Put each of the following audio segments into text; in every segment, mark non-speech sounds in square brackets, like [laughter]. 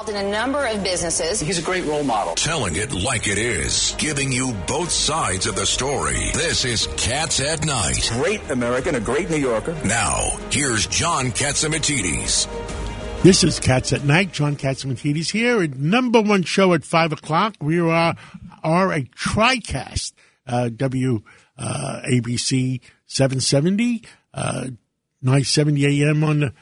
Involved in a number of businesses. He's a great role model. Telling it like it is, giving you both sides of the story. This is Cats at Night. Great American, a great New Yorker. Now, here's John Catsimatidis. This is Cats at Night. John Catsimatidis here. Number one show at 5 o'clock. We are, are a TriCast, uh, W, uh, ABC 770, uh, 970 AM on the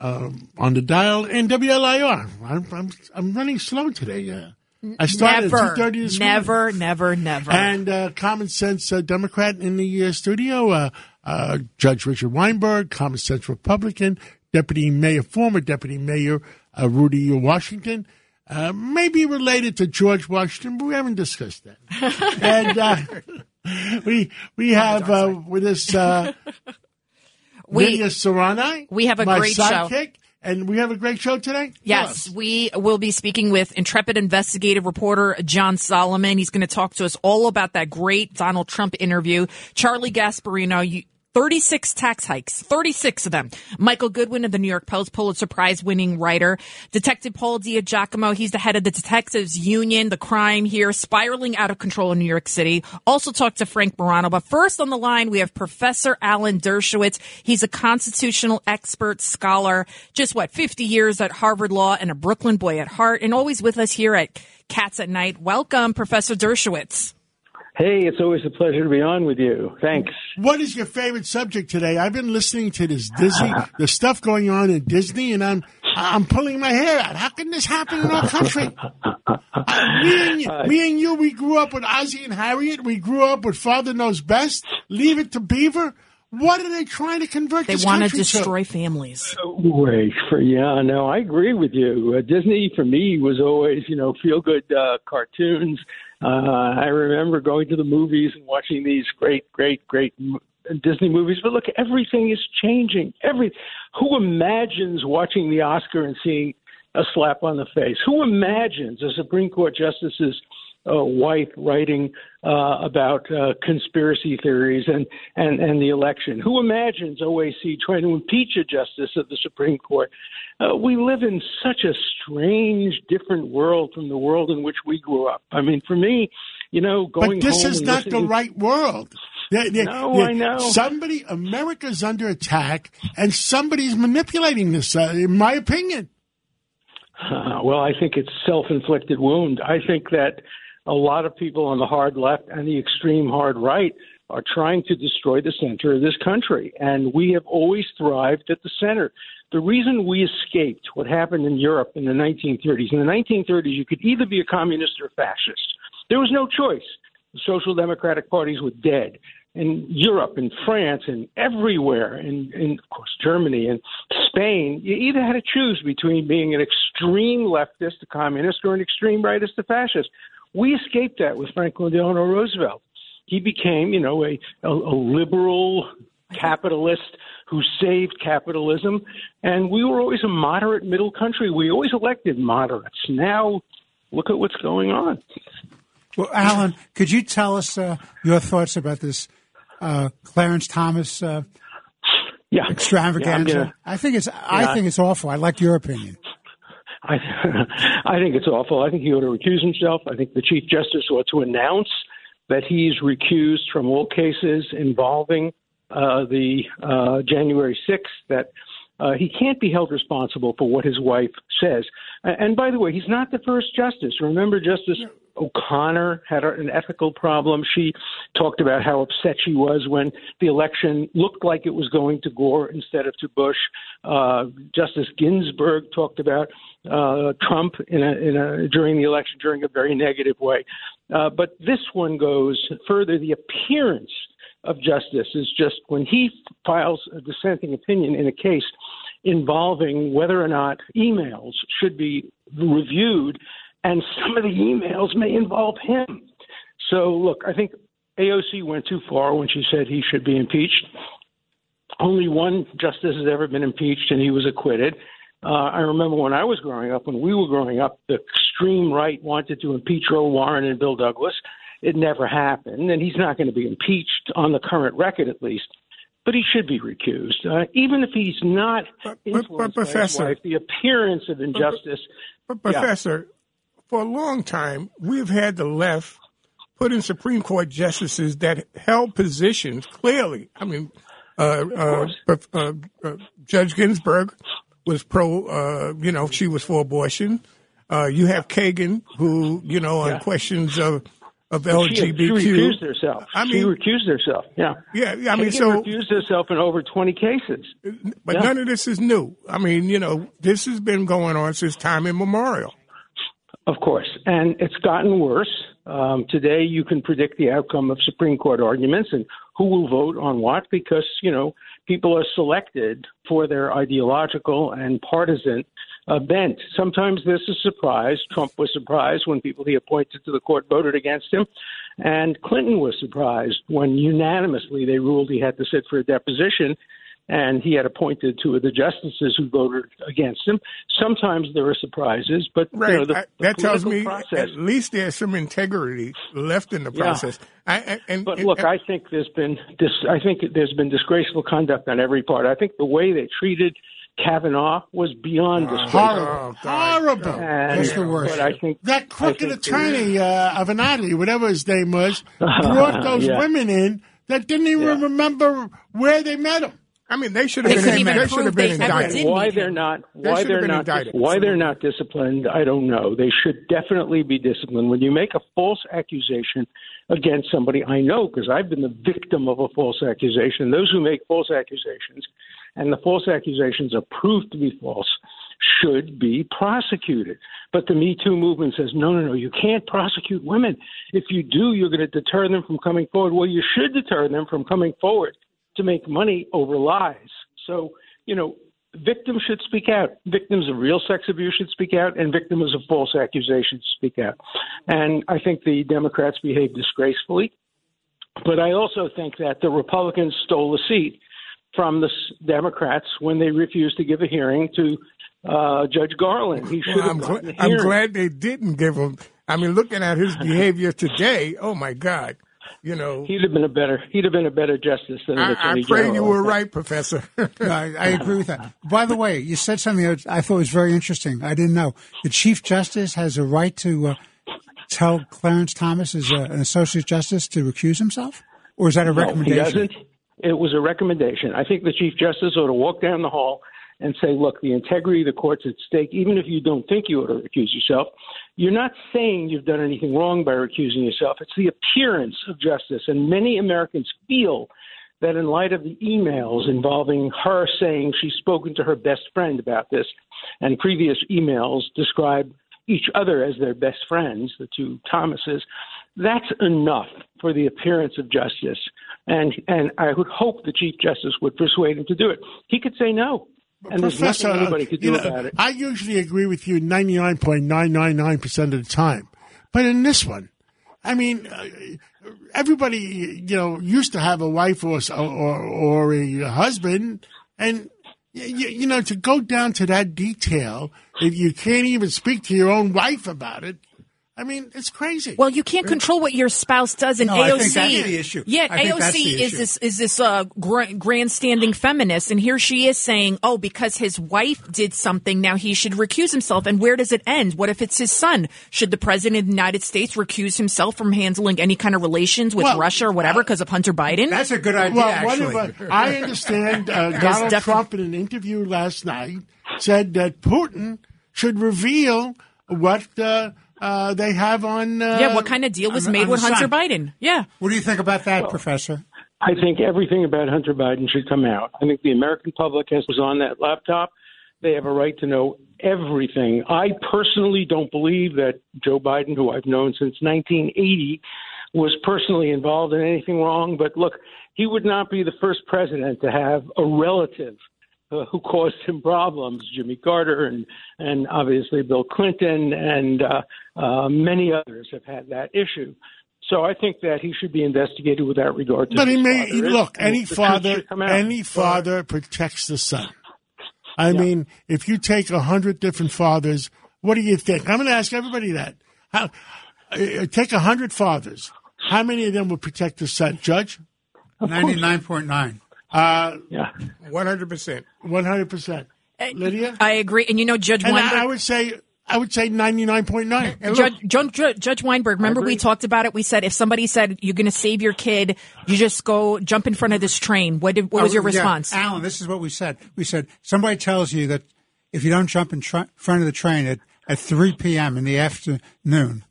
um, on the dial and WLIR. I'm, I'm, I'm running slow today. Uh, I started never, at 2.30 this never, morning. never, never. And uh, Common Sense uh, Democrat in the uh, studio, uh, uh, Judge Richard Weinberg, Common Sense Republican, Deputy Mayor, former Deputy Mayor uh, Rudy Washington. Uh, maybe related to George Washington, but we haven't discussed that. [laughs] and uh, [laughs] we we have uh, with us uh, [laughs] We- Lydia Serrani. we have a great show. and we have a great show today. Yes, we will be speaking with intrepid investigative reporter John Solomon. He's going to talk to us all about that great Donald Trump interview. Charlie Gasparino, you, 36 tax hikes, 36 of them. Michael Goodwin of the New York Post, Pulitzer Prize winning writer. Detective Paul Giacomo, he's the head of the Detectives Union. The crime here spiraling out of control in New York City. Also talk to Frank Morano. But first on the line, we have Professor Alan Dershowitz. He's a constitutional expert, scholar, just what, 50 years at Harvard Law and a Brooklyn boy at heart, and always with us here at Cats at Night. Welcome, Professor Dershowitz. Hey, it's always a pleasure to be on with you. Thanks. What is your favorite subject today? I've been listening to this Disney, [laughs] the stuff going on in Disney, and I'm I'm pulling my hair out. How can this happen in our country? [laughs] Me, and you, me and you, we grew up with Ozzy and Harriet. We grew up with Father Knows Best. Leave it to Beaver. What are they trying to convert to? They this want to country destroy families. Wait for yeah, no, I agree with you. Uh, Disney for me was always you know feel good uh, cartoons. Uh, I remember going to the movies and watching these great, great, great Disney movies. But look, everything is changing. Every who imagines watching the Oscar and seeing a slap on the face? Who imagines a Supreme Court justice's uh, wife writing uh, about uh, conspiracy theories and, and, and the election. Who imagines OAC trying to impeach a justice of the Supreme Court? Uh, we live in such a strange, different world from the world in which we grew up. I mean, for me, you know, going But this is not the right world. Yeah, yeah, No, yeah. I know. Somebody, America's under attack, and somebody's manipulating this. Uh, in my opinion. Uh, well, I think it's self-inflicted wound. I think that a lot of people on the hard left and the extreme hard right are trying to destroy the center of this country, and we have always thrived at the center. The reason we escaped what happened in Europe in the 1930s, in the 1930s, you could either be a communist or a fascist. There was no choice. The social democratic parties were dead. In Europe, in France, and everywhere, and, in of course Germany and Spain, you either had to choose between being an extreme leftist, a communist, or an extreme rightist, a fascist. We escaped that with Franklin Delano Roosevelt. He became, you know, a, a, a liberal capitalist who saved capitalism, and we were always a moderate middle country. We always elected moderates. Now, look at what's going on. Well, Alan, could you tell us uh, your thoughts about this uh, Clarence Thomas uh, yeah. extravaganza? Yeah, gonna- I think it's I think it's awful. I'd like your opinion. I, [laughs] I think it's awful. I think he ought to recuse himself. I think the Chief Justice ought to announce that he's recused from all cases involving uh, the uh, January 6th, that uh, he can't be held responsible for what his wife says. And, by the way, he's not the first justice. Remember, Justice O'Connor had an ethical problem. She talked about how upset she was when the election looked like it was going to Gore instead of to Bush. Uh, Justice Ginsburg talked about uh, Trump in a, in a, during the election during a very negative way. Uh, but this one goes further. The appearance of justice is just when he files a dissenting opinion in a case involving whether or not emails should be reviewed and some of the emails may involve him. So, look, I think AOC went too far when she said he should be impeached. Only one justice has ever been impeached, and he was acquitted. Uh, I remember when I was growing up, when we were growing up, the extreme right wanted to impeach Earl Warren and Bill Douglas. It never happened, and he's not going to be impeached on the current record, at least. But he should be recused, uh, even if he's not but, influenced but, but by his Professor, wife. The appearance of injustice. But, but Yeah. Professor, for a long time, we've had the left put in Supreme Court justices that held positions clearly. I mean, uh, uh, uh, uh, Judge Ginsburg was pro, uh, you know, she was for abortion. Uh, you have Kagan, who, you know, on Yeah. questions of, of But she, she LGBTQ. recused herself. I mean, she recused herself. Yeah. Yeah, I mean, Kagan so, recused herself in over twenty cases. but Yeah. none of this is new. I mean, you know, this has been going on since time immemorial. Of course, and it's gotten worse. Um, today, you can predict the outcome of Supreme Court arguments and who will vote on what because you know people are selected for their ideological and partisan uh, bent. Sometimes this is surprise. Trump was surprised when people he appointed to the court voted against him, and Clinton was surprised when unanimously they ruled he had to sit for a deposition and he had appointed two of the justices who voted against him. Sometimes there are surprises, but Right. you know, the, I- the that tells me process. at least there's some integrity left in the Yeah. process. I, I, and, But and- look, I think there's been dis, I think there's been disgraceful conduct on every part. I think the way they treated Kavanaugh was beyond disgraceful. Horrible. Horrible. And, That's the worst. But I think That crooked I think- attorney, uh, Avenatti, whatever his name was, [laughs] brought those Yeah. women in that didn't even Yeah. remember where they met them. I mean, they should have couldn't been, they should have been they ever indicted. did. why they're him. not why should they're not indicted. why they're not disciplined I don't know they should definitely be disciplined when you make a false accusation against somebody I know because I've been the victim of a false accusation those who make false accusations and the false accusations are proved to be false should be prosecuted but the me too movement says no no no you can't prosecute women if you do you're going to deter them from coming forward well you should deter them from coming forward to make money over lies so, you know, victims should speak out. Victims of real sex abuse should speak out, and victims of false accusations speak out. And I think the Democrats behaved disgracefully. But I also think that the Republicans stole a seat from the Democrats when they refused to give a hearing to uh, Judge Garland. He should Well, I'm, gl- I'm glad they didn't give him. I mean, looking at his [laughs] behavior today, oh my God, you know. He'd have been a better. He'd have been a better justice than an I, attorney I pray general. you were think. right, Professor. [laughs] No, I, I agree with that. By the way, you said something that I thought was very interesting. I didn't know. The Chief Justice has a right to uh, tell Clarence Thomas, as a, an Associate Justice, to recuse himself? Or is that a No, recommendation? he doesn't. It was a recommendation. I think the Chief Justice ought to walk down the hall and say, look, the integrity of the court's at stake. Even if you don't think you ought to recuse yourself, you're not saying you've done anything wrong by recusing yourself. It's the appearance of justice. And many Americans feel that in light of the emails involving her saying she's spoken to her best friend about this, and previous emails describe each other as their best friends, the two Thomases, that's enough for the appearance of justice. And and I would hope the Chief Justice would persuade him to do it. He could say no. And there's Professor, nothing anybody could do you know, about it. I usually agree with you 99.999% of the time. But in this one, I mean, uh, everybody, you know, used to have a wife or, or, or a husband. And, you, you know, to go down to that detail, if you can't even speak to your own wife about it, I mean, it's crazy. Well, you can't control what your spouse does in No, I AOC. think that's the issue. Yeah, I think AOC that's the is this is this uh, grandstanding feminist, and here she is saying, "Oh, because his wife did something, now he should recuse himself." And where does it end? What if it's his son? Should the president of the United States recuse himself from handling any kind of relations with Well, Russia or whatever because of Hunter Biden? That's a good idea, Well, actually. whatever. I understand uh, [laughs] Donald def- Trump in an interview last night said that Putin should reveal what uh, uh, they have on. Uh, yeah, what kind of deal was on- made on with Hunter. Biden? Yeah. What do you think about that, Professor? I think everything about Hunter Biden should come out. I think the American public has was on that laptop. They have a right to know everything. I personally don't believe that Joe Biden, who I've known since 1980, was personally involved in anything wrong. But look, he would not be the first president to have a relative uh, who caused him problems, Jimmy Carter and and obviously Bill Clinton and uh, uh, many others have had that issue. So I think that he should be investigated with that regard. To But he may father. look. And Any father, should come out. any father protects the son. I mean, if you take a hundred different fathers, what do you think? I'm going to ask everybody that. How, uh, take a hundred fathers. How many of them would protect the son, Judge? Ninety nine point nine. Uh, yeah, one hundred percent. One hundred percent. Lydia, I agree. And you know, Judge and Weinberg. I, I would say, I would say ninety nine point nine. Judge, Judge, Judge Weinberg, remember we talked about it? We said if somebody said you're going to save your kid, you just go jump in front of this train. What, did, what was Oh, your yeah. response? Alan? This is what we said. We said somebody tells you that if you don't jump in tr- front of the train at, at 3 p.m. in the afternoon,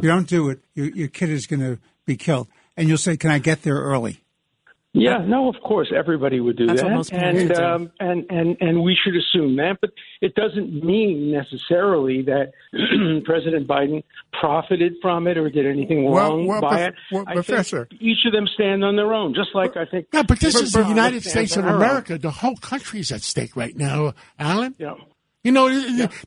you don't do it, your, your kid is going to be killed. And you'll say, "Can I get there early?" Yeah, no, of course, everybody would do That's that, what most parents and um, and and and we should assume that. But it doesn't mean necessarily that [clears throat] President Biden profited from it or did anything Well- wrong well, by it. well, I think Professor- each of them stand on their own, just like I think. Yeah, but this is the United States of on own. America. The whole country is at stake right now, Alan. Yeah. You know,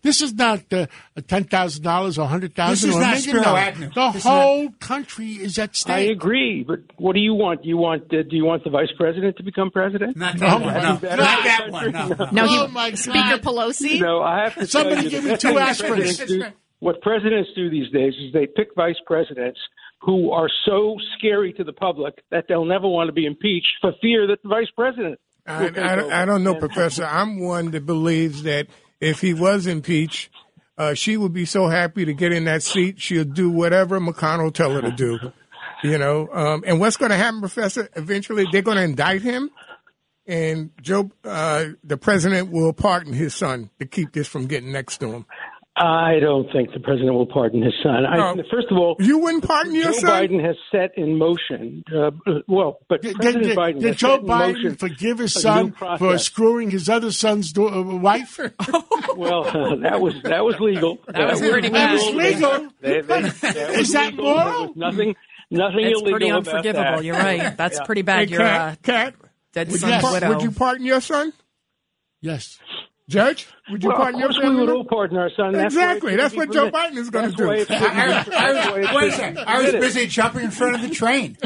this is not uh, ten thousand dollars or hundred thousand This is or a not million Spiro dollars. Agnew. The This is whole country is at stake. I agree, but what do you want? Do you want uh, do you want the vice president to become president? Not that one, no. better Not for that one, country. no, No, he, Oh, my Speaker God. Pelosi. No, I have to Somebody tell you, give me two aspirins. do- What presidents do these days is they pick vice presidents who are so scary to the public that they'll never want to be impeached for fear that the vice president. I, will take over. I, I don't know, And- Professor. I'm one that believes that if he was impeached, uh, she would be so happy to get in that seat, she'll do whatever McConnell tell her to do. You know, um, and what's going to happen, Professor? Eventually, they're going to indict him, and Joe, uh, the president, will pardon his son to keep this from getting next to him. I don't think the president will pardon his son. I, No. first of all, You wouldn't pardon your Joe son? Biden has set in motion. Uh, well, but Did, President did- Biden did has Joe set in Biden forgive his son for screwing his other son's do- uh, wife? [laughs] [laughs] Well, that was that was legal. [laughs] That was pretty That was legal. They- they- that was Is that legal. There moral? was Nothing, nothing It's illegal pretty about unforgivable. that. You're right. That's Yeah. pretty bad. Hey, You're uh, Cat, Cat, dead would, son's you widow. would you pardon your son? Yes. Judge, would you Well, pardon your course we family? would member? all pardon our son. That's Exactly. shouldn't That's what Joe [laughs] permitted. Biden is gonna do. why it shouldn't be- I, that's I, why it wait a second. I was busy jumping in front of the train. [laughs]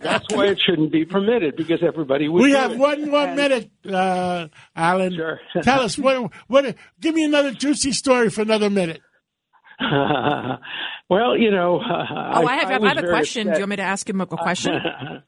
That's why it shouldn't be permitted because everybody would. We do have it. one more And- minute, uh, Alan. Sure. Tell us what. What? Give me another juicy story for another minute. [laughs] well, you know. Uh, [laughs] Oh, I have, I, was have a very question. Do you want me to ask him a [laughs] question?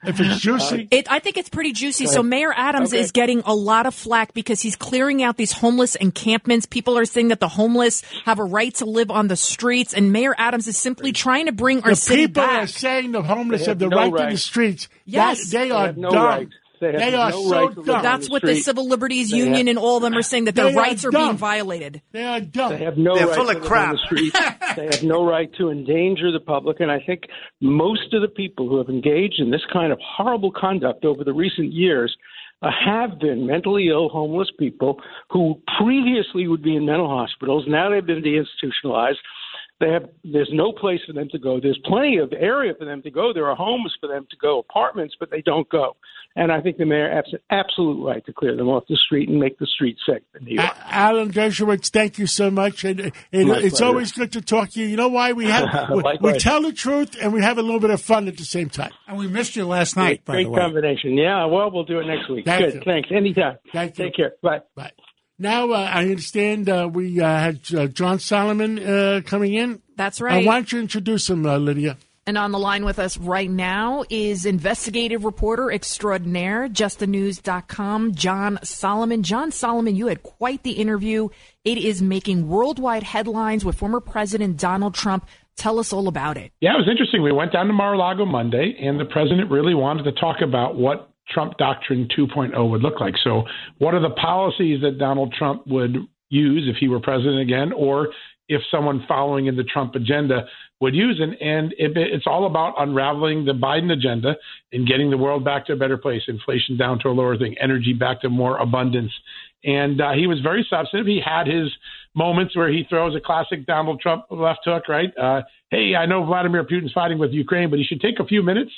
If it's juicy, It, I think it's pretty juicy. So. Mayor Adams Okay. is getting a lot of flack because he's clearing out these homeless encampments. People are saying that the homeless have a right to live on the streets, and Mayor Adams is simply trying to bring our the city people back. are saying the homeless They have have the no right to the streets. Yes. That- they, They are have no dumb. right. They have are no so right to dumb. on That's the what the. Civil Liberties They Union have- and all of them are saying that their They are rights are being violated. They are dumb. They have no They're right full to of live crap. on the street. [laughs] they have no right to endanger the public. And I think most of the people who have engaged in this kind of horrible conduct over the recent years uh, have been mentally ill, homeless people who previously would be in mental hospitals. Now they've been deinstitutionalized. They have there's no place for them to go. There's plenty of area for them to go. There are homes for them to go, apartments, but they don't go. And I think the mayor has an absolute right to clear them off the street and make the street safe in New York. A- Alan Dershowitz, thank you so much. And, and it's pleasure. always good to talk to you. You know why we have [laughs] we, we tell the truth and we have a little bit of fun at the same time. And we missed you last night, by Great the way. combination. Yeah, well, we'll do it next week. Thank Good. you. Thanks. Anytime. Thank you. Take care. Bye. Right. Now, uh, I understand uh, we uh, had uh, John Solomon uh, coming in. That's Uh, right. why don't you introduce him, uh, Lydia? And on the line with us right now is investigative reporter extraordinaire, justthenews.com, John Solomon. John Solomon, you had quite the interview. It is making worldwide headlines with former President Donald Trump. Tell us all about it. Yeah, it was interesting. We went down to Mar-a-Lago Monday, and the president really wanted to talk about what Trump Doctrine 2.0 would look like. So, what are the policies that Donald Trump would use if he were president again, or if someone following in the Trump agenda would use it? And it, it's all about unraveling the Biden agenda and getting the world back to a better place, inflation down to a lower thing, energy back to more abundance. And uh, he was very substantive. He had his moments where he throws a classic Donald Trump left hook, right? Uh, hey, I know Vladimir Putin's fighting with Ukraine, but he should take a few minutes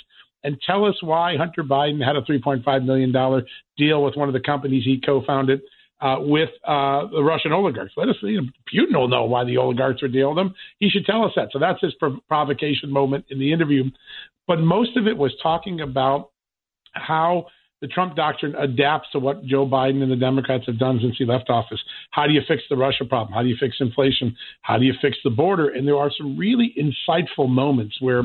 and tell us why Hunter Biden had a $3.5 million deal with one of the companies he co founded uh, with uh, the Russian oligarchs. Let us, know, Putin will know why the oligarchs are dealing with him. He should tell us that. So that's his provocation moment in the interview. But most of it was talking about how the Trump doctrine adapts to what Joe Biden and the Democrats have done since he left office. How do you fix the Russia problem? How do you fix inflation? How do you fix the border? And there are some really insightful moments where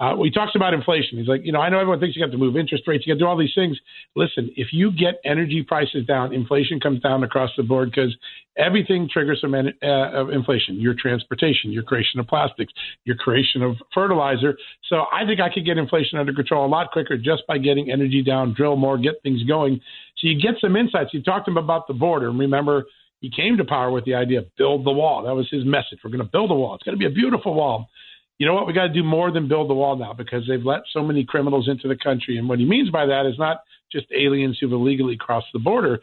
uh, he talks about inflation. He's like, you know, I know everyone thinks you got to move interest rates, you got to do all these things. Listen, if you get energy prices down, inflation comes down across the board because everything triggers some uh, inflation. Your transportation, your creation of plastics, your creation of fertilizer. So I think I could get inflation under control a lot quicker just by getting energy down, drill more, get things going. So you get some insights. You talked to him about the border, and remember he came to power with the idea of build the wall. That was his message. We're going to build a wall. It's going to be a beautiful wall. You know what? We got to do more than build the wall now because they've let so many criminals into the country. And what he means by that is not just aliens who've illegally crossed the border,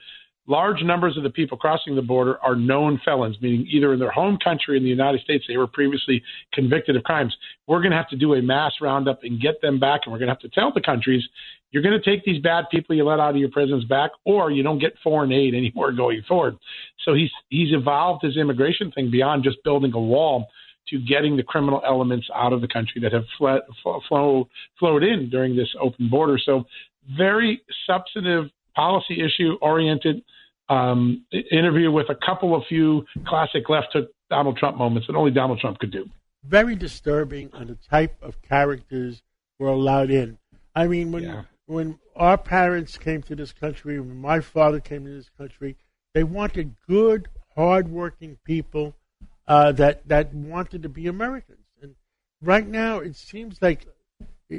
large numbers of the people crossing the border are known felons, meaning either in their home country in the United States they were previously convicted of crimes. We're going to have to do a mass roundup and get them back, and we're going to have to tell the countries you're going to take these bad people you let out of your prisons back, or you don't get foreign aid anymore [laughs] going forward. So he's he's evolved his immigration thing beyond just building a wall to getting the criminal elements out of the country that have fled, flow, flowed in during this open border. So very substantive policy issue oriented um, interview with a couple of few classic left hook Donald Trump moments that only Donald Trump could do. Very disturbing on the type of characters were allowed in. I mean, when yeah. when our parents came to this country, when my father came to this country, they wanted good, hardworking people uh, that that wanted to be Americans. And right now, it seems like uh,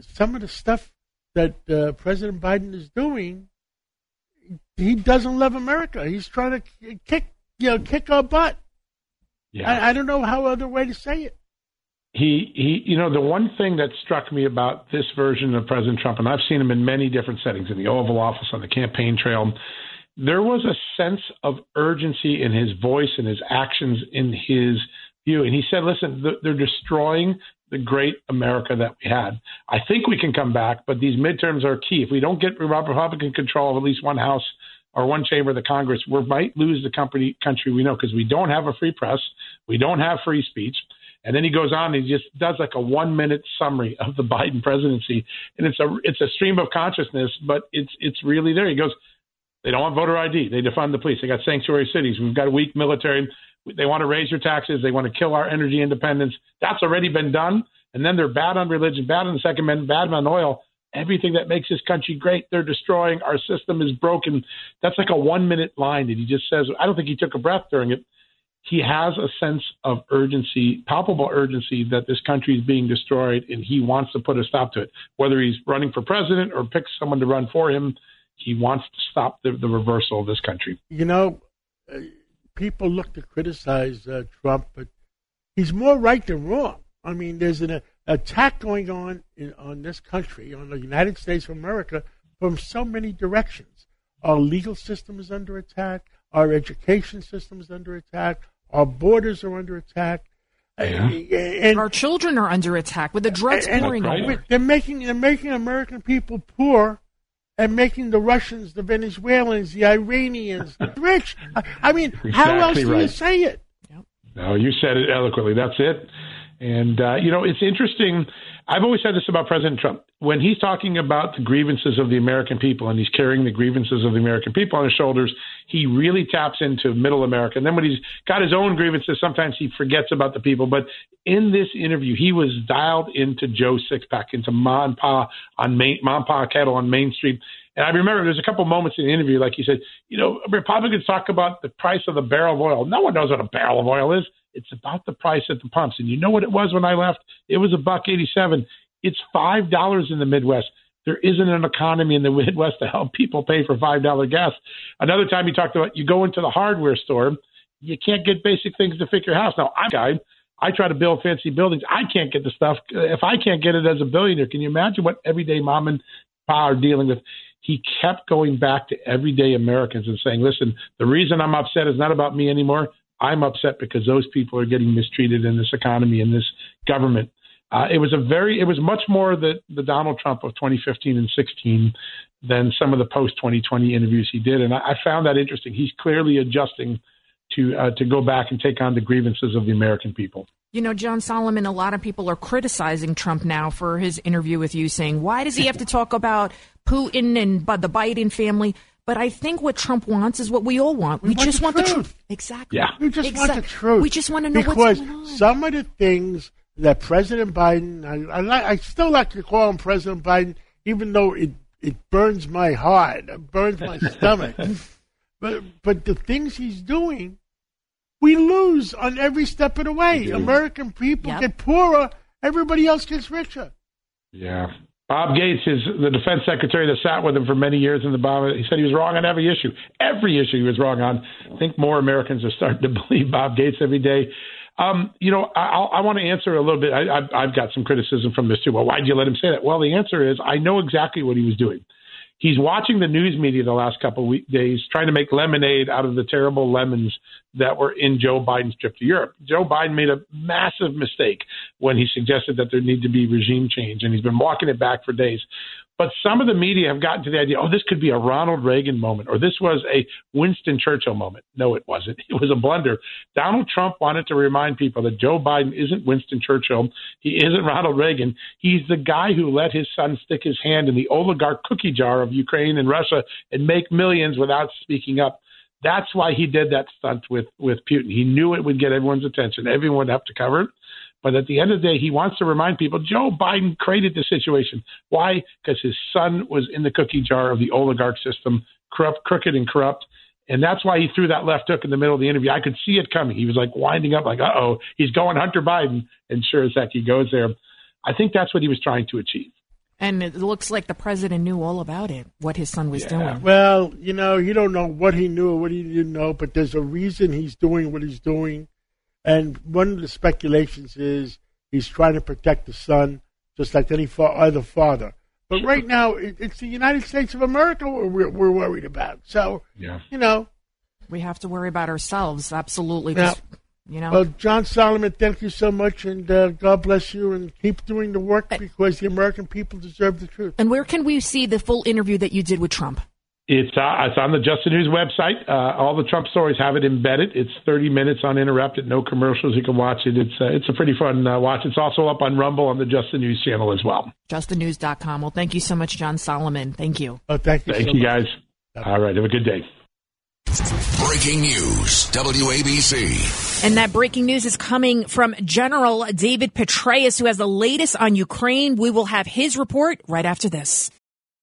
some of the stuff that uh, President Biden is doing he doesn't love America. He's trying to kick you know kick our butt. Yeah. I, I don't know how other way to say it. He he you know the one thing that struck me about this version of President Trump, and I've seen him in many different settings in the Oval Office, on the campaign trail. There was a sense of urgency in his voice and his actions in his view. And he said, listen, they're destroying the great America that we had. I think we can come back, but these midterms are key. If we don't get Republican control of at least one House or one chamber of the Congress, we might lose the company, country we know because we don't have a free press, we don't have free speech. And then he goes on and he just does like a one minute summary of the Biden presidency. And it's a it's a stream of consciousness, but it's it's really there. He goes, They don't want voter ID, they defund the police, they got sanctuary cities, we've got a weak military they want to raise your taxes. They want to kill our energy independence. That's already been done. And then they're bad on religion, bad on the Second Amendment, bad on oil. Everything that makes this country great, they're destroying. Our system is broken. That's like a one minute line that he just says. I don't think he took a breath during it. He has a sense of urgency, palpable urgency, that this country is being destroyed, and he wants to put a stop to it. Whether he's running for president or picks someone to run for him, he wants to stop the, the reversal of this country. You know, people look to criticize uh, Trump, but he's more right than wrong. I mean, there's an uh, attack going on in, on this country, on the United States of America, from so many directions. Our legal system is under attack. Our education system is under attack. Our borders are under attack. Yeah. And our children are under attack with the drugs pouring over. They're making they're making American people poor and making the Russians, the Venezuelans, the Iranians [laughs] rich. I mean, exactly how else do right. you say it? No, you said it eloquently. That's it. And, uh, you know, it's interesting. I've always said this about President Trump. When he's talking about the grievances of the American people and he's carrying the grievances of the American people on his shoulders, he really taps into middle America. And then when he's got his own grievances, sometimes he forgets about the people. But in this interview, he was dialed into Joe Sixpack, into Ma Pa on Main, Ma Pa Kettle on Main Street. And I remember there's a couple moments in the interview, like he said, you know, Republicans talk about the price of the barrel of oil. No one knows what a barrel of oil is. It's about the price at the pumps. And you know what it was when I left? It was a buck eighty-seven. It's five dollars in the Midwest. There isn't an economy in the [laughs] Midwest to help people pay for five dollar gas. Another time he talked about you go into the hardware store, you can't get basic things to fix your house. Now I'm guy. I try to build fancy buildings. I can't get the stuff. If I can't get it as a billionaire, can you imagine what everyday mom and pa are dealing with? He kept going back to everyday Americans and saying, listen, the reason I'm upset is not about me anymore. I'm upset because those people are getting mistreated in this economy, in this government. Uh, it was a very, it was much more the the Donald Trump of 2015 and 16 than some of the post 2020 interviews he did, and I, I found that interesting. He's clearly adjusting to uh, to go back and take on the grievances of the American people. You know, John Solomon, a lot of people are criticizing Trump now for his interview with you, saying, why does he have to talk about Putin and the Biden family? But I think what Trump wants is what we all want. We, We want just the want the truth. truth. Exactly. Yeah. We just want the truth. We just want to know because what's going on. some of the things that President Biden, I, I, like, I still like to call him President Biden, even though it, it burns my heart, it burns my [laughs] stomach. But but the things he's doing, we lose on every step of the way. American people Yep. get poorer, everybody else gets richer. Yeah. Bob Gates is the defense secretary that sat with him for many years in the Obama. He said he was wrong on every issue. Every issue he was wrong on. I think more Americans are starting to [laughs] believe Bob Gates every day. Um, you know, I, I'll- want to answer a little bit. I, I've got some criticism from this too. Well, why'd you let him say that? Well, the answer is I know exactly what he was doing. He's watching the news media the last couple of week days, trying to make lemonade out of the terrible lemons that were in Joe Biden's trip to Europe. Joe Biden made a massive mistake when he suggested that there need to be regime change, and he's been walking it back for days. But some of the media have gotten to the idea, oh, this could be a Ronald Reagan moment, or this was a Winston Churchill moment. No, it wasn't. [laughs] It was a blunder. Donald Trump wanted to remind people that Joe Biden isn't Winston Churchill. He isn't Ronald Reagan. He's the guy who let his son stick his hand in the oligarch cookie jar of Ukraine and Russia and make millions without speaking up. That's why he did that stunt with with Putin. He knew it would get everyone's attention. Everyone would have to cover it. But at the end of the day, he wants to remind people Joe Biden created the situation. Why? Because his son was in the cookie jar of the oligarch system, corrupt, crooked, and corrupt. And that's why he threw that left hook in the middle of the interview. I could see it coming. He was like winding up, like, uh oh, he's going Hunter Biden. And sure as heck, he goes there. I think that's what he was trying to achieve. And it looks like the president knew all about it, what his son was doing. Well, you know, you don't know what he knew or what he didn't know, but there's a reason he's doing what he's doing. And one of the speculations is he's trying to protect the son, just like any fa- other father. But right now, it, it's the United States of America we're, we're worried about. So, Yeah. you know, We have to worry about ourselves, absolutely. Yeah. 'cause, You know, well, John Solomon, thank you so much, and uh, God bless you, and keep doing the work because the American people deserve the truth. and where can we see the full interview that you did with Trump? It's uh, it's on the Just the News website. Uh, all the Trump stories have it embedded. It's 30 minutes uninterrupted, no commercials. You can watch it. It's uh, it's a pretty fun uh, watch. It's also up on Rumble on the Just the News channel as well. JustTheNews.com. Well, thank you so much, John Solomon. Thank you. Oh, thank you. Thank so you much. guys. All right, have a good day. Breaking news, WABC. And that breaking news is coming from General David Petraeus, who has the latest on Ukraine. We will have his report right after this.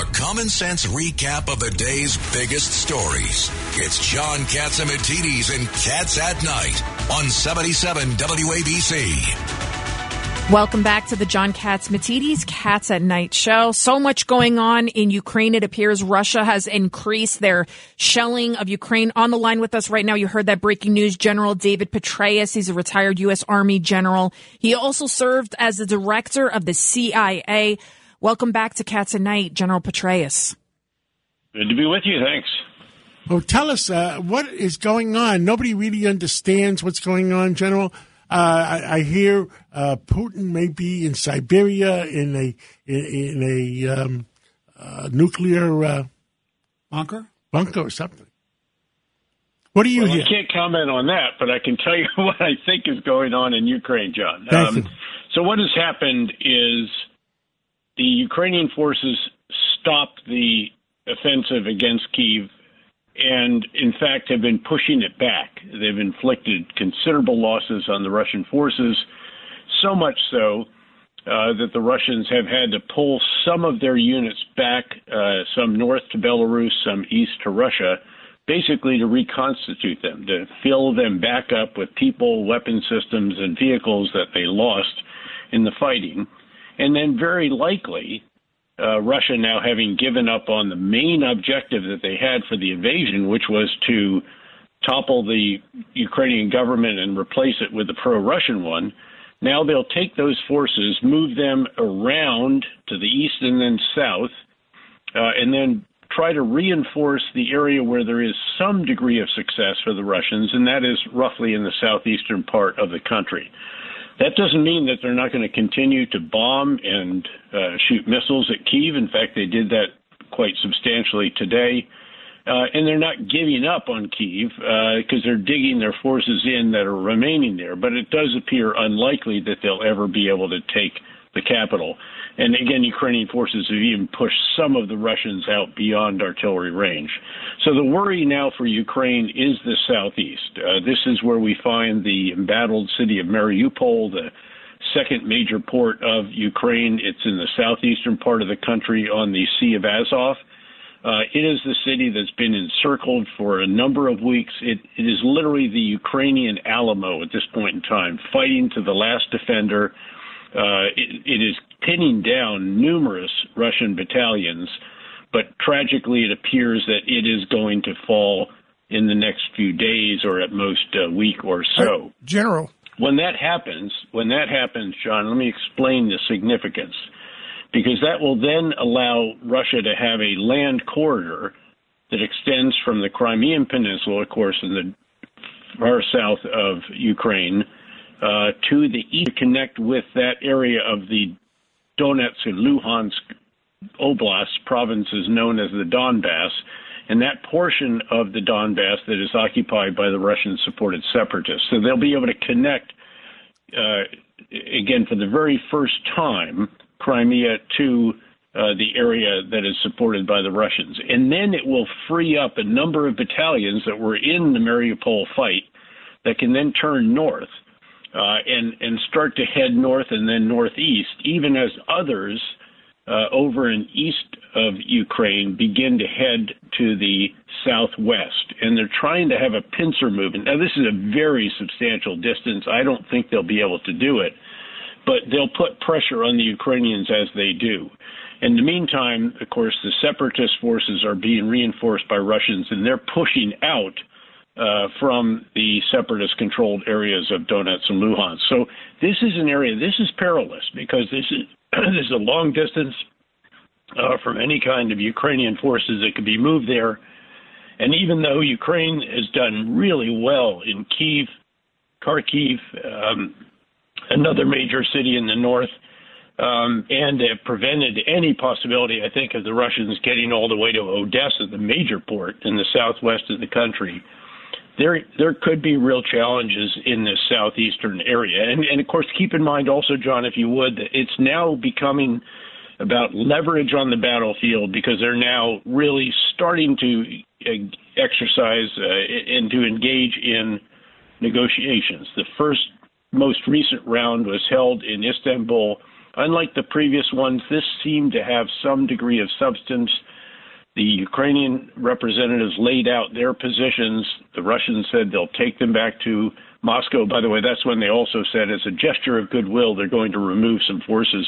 A common sense recap of the day's biggest stories. It's John Catsimatidis and Cats at Night on 77 WABC. Welcome back to the John Catsimatidis Cats at Night show. So much going on in Ukraine. It appears Russia has increased their shelling of Ukraine. On the line with us right now, you heard that breaking news. General David Petraeus, he's a retired U.S. Army general. He also served as the director of the CIA. Welcome back to Cats at Night, General Petraeus. Good to be with you. Thanks. Well, tell us uh, what is going on. Nobody really understands what's going on, General. Uh, I, I hear uh, Putin may be in Siberia in a in, in a um, uh, nuclear uh, bunker bunker or something. What do you well, hear? I can't comment on that, but I can tell you [laughs] what I think is going on in Ukraine, John. Thank you. So what has happened is the Ukrainian forces stopped the offensive against Kiev and in fact have been pushing it back. They've inflicted considerable losses on the Russian forces, so much so uh, that the Russians have had to pull some of their units back, uh, some north to Belarus, some east to Russia, basically to reconstitute them, to fill them back up with people, weapon systems, and vehicles that they lost in the fighting. And then, very likely, uh, Russia now having given up on the main objective that they had for the invasion, which was to topple the Ukrainian government and replace it with a pro Russian one. Now they'll take those forces, move them around to the east and then south, uh, and then try to reinforce the area where there is some degree of success for the Russians, and that is roughly in the southeastern part of the country. That doesn't mean that they're not going to continue to bomb and uh, shoot missiles at Kiev. In fact, they did that quite substantially today. Uh, and they're not giving up on Kiev because uh, they're digging their forces in that are remaining there. But it does appear unlikely that they'll ever be able to take the capital. And again, Ukrainian forces have even pushed some of the Russians out beyond artillery range. So the worry now for Ukraine is the southeast. Uh, this is where we find the embattled city of Mariupol, the second major port of Ukraine. It's in the southeastern part of the country on the Sea of Azov. Uh, it is the city that's been encircled for a number of weeks. It, it is literally the Ukrainian Alamo at this point in time, fighting to the last defender. Uh, it, it is pinning down numerous Russian battalions, but tragically, it appears that it is going to fall in the next few days or at most a week or so. General. When that happens, when that happens, John, let me explain the significance because that will then allow Russia to have a land corridor that extends from the Crimean Peninsula, of course, in the far south of Ukraine, uh, to the east to connect with that area of the Donetsk and Luhansk Oblast provinces known as the Donbass, and that portion of the Donbass that is occupied by the Russian supported separatists. So they'll be able to connect, uh, again, for the very first time, Crimea to uh, the area that is supported by the Russians. And then it will free up a number of battalions that were in the Mariupol fight that can then turn north uh, and and start to head north and then northeast, even as others uh, over and east of Ukraine begin to head to the southwest. And they're trying to have a pincer movement. Now, this is a very substantial distance. I don't think they'll be able to do it, but they'll put pressure on the Ukrainians as they do. In the meantime, of course, the separatist forces are being reinforced by Russians, and they're pushing out uh, from the separatist controlled areas of Donetsk and Luhansk. So this is an area, this is perilous because this is, [clears throat] this is a long distance uh, from any kind of Ukrainian forces that could be moved there. And even though Ukraine has done really well in Kiev, Kharkiv, um, another major city in the north, um, and have prevented any possibility, I think, of the Russians getting all the way to Odessa, the major port in the southwest of the country there there could be real challenges in this southeastern area. And, and of course, keep in mind also, John, if you would, that it's now becoming about leverage on the battlefield because they're now really starting to uh, exercise uh, and to engage in negotiations. The first most recent round was held in Istanbul. Unlike the previous ones, this seemed to have some degree of substance. The Ukrainian representatives laid out their positions. The Russians said they'll take them back to Moscow. By the way, that's when they also said, as a gesture of goodwill, they're going to remove some forces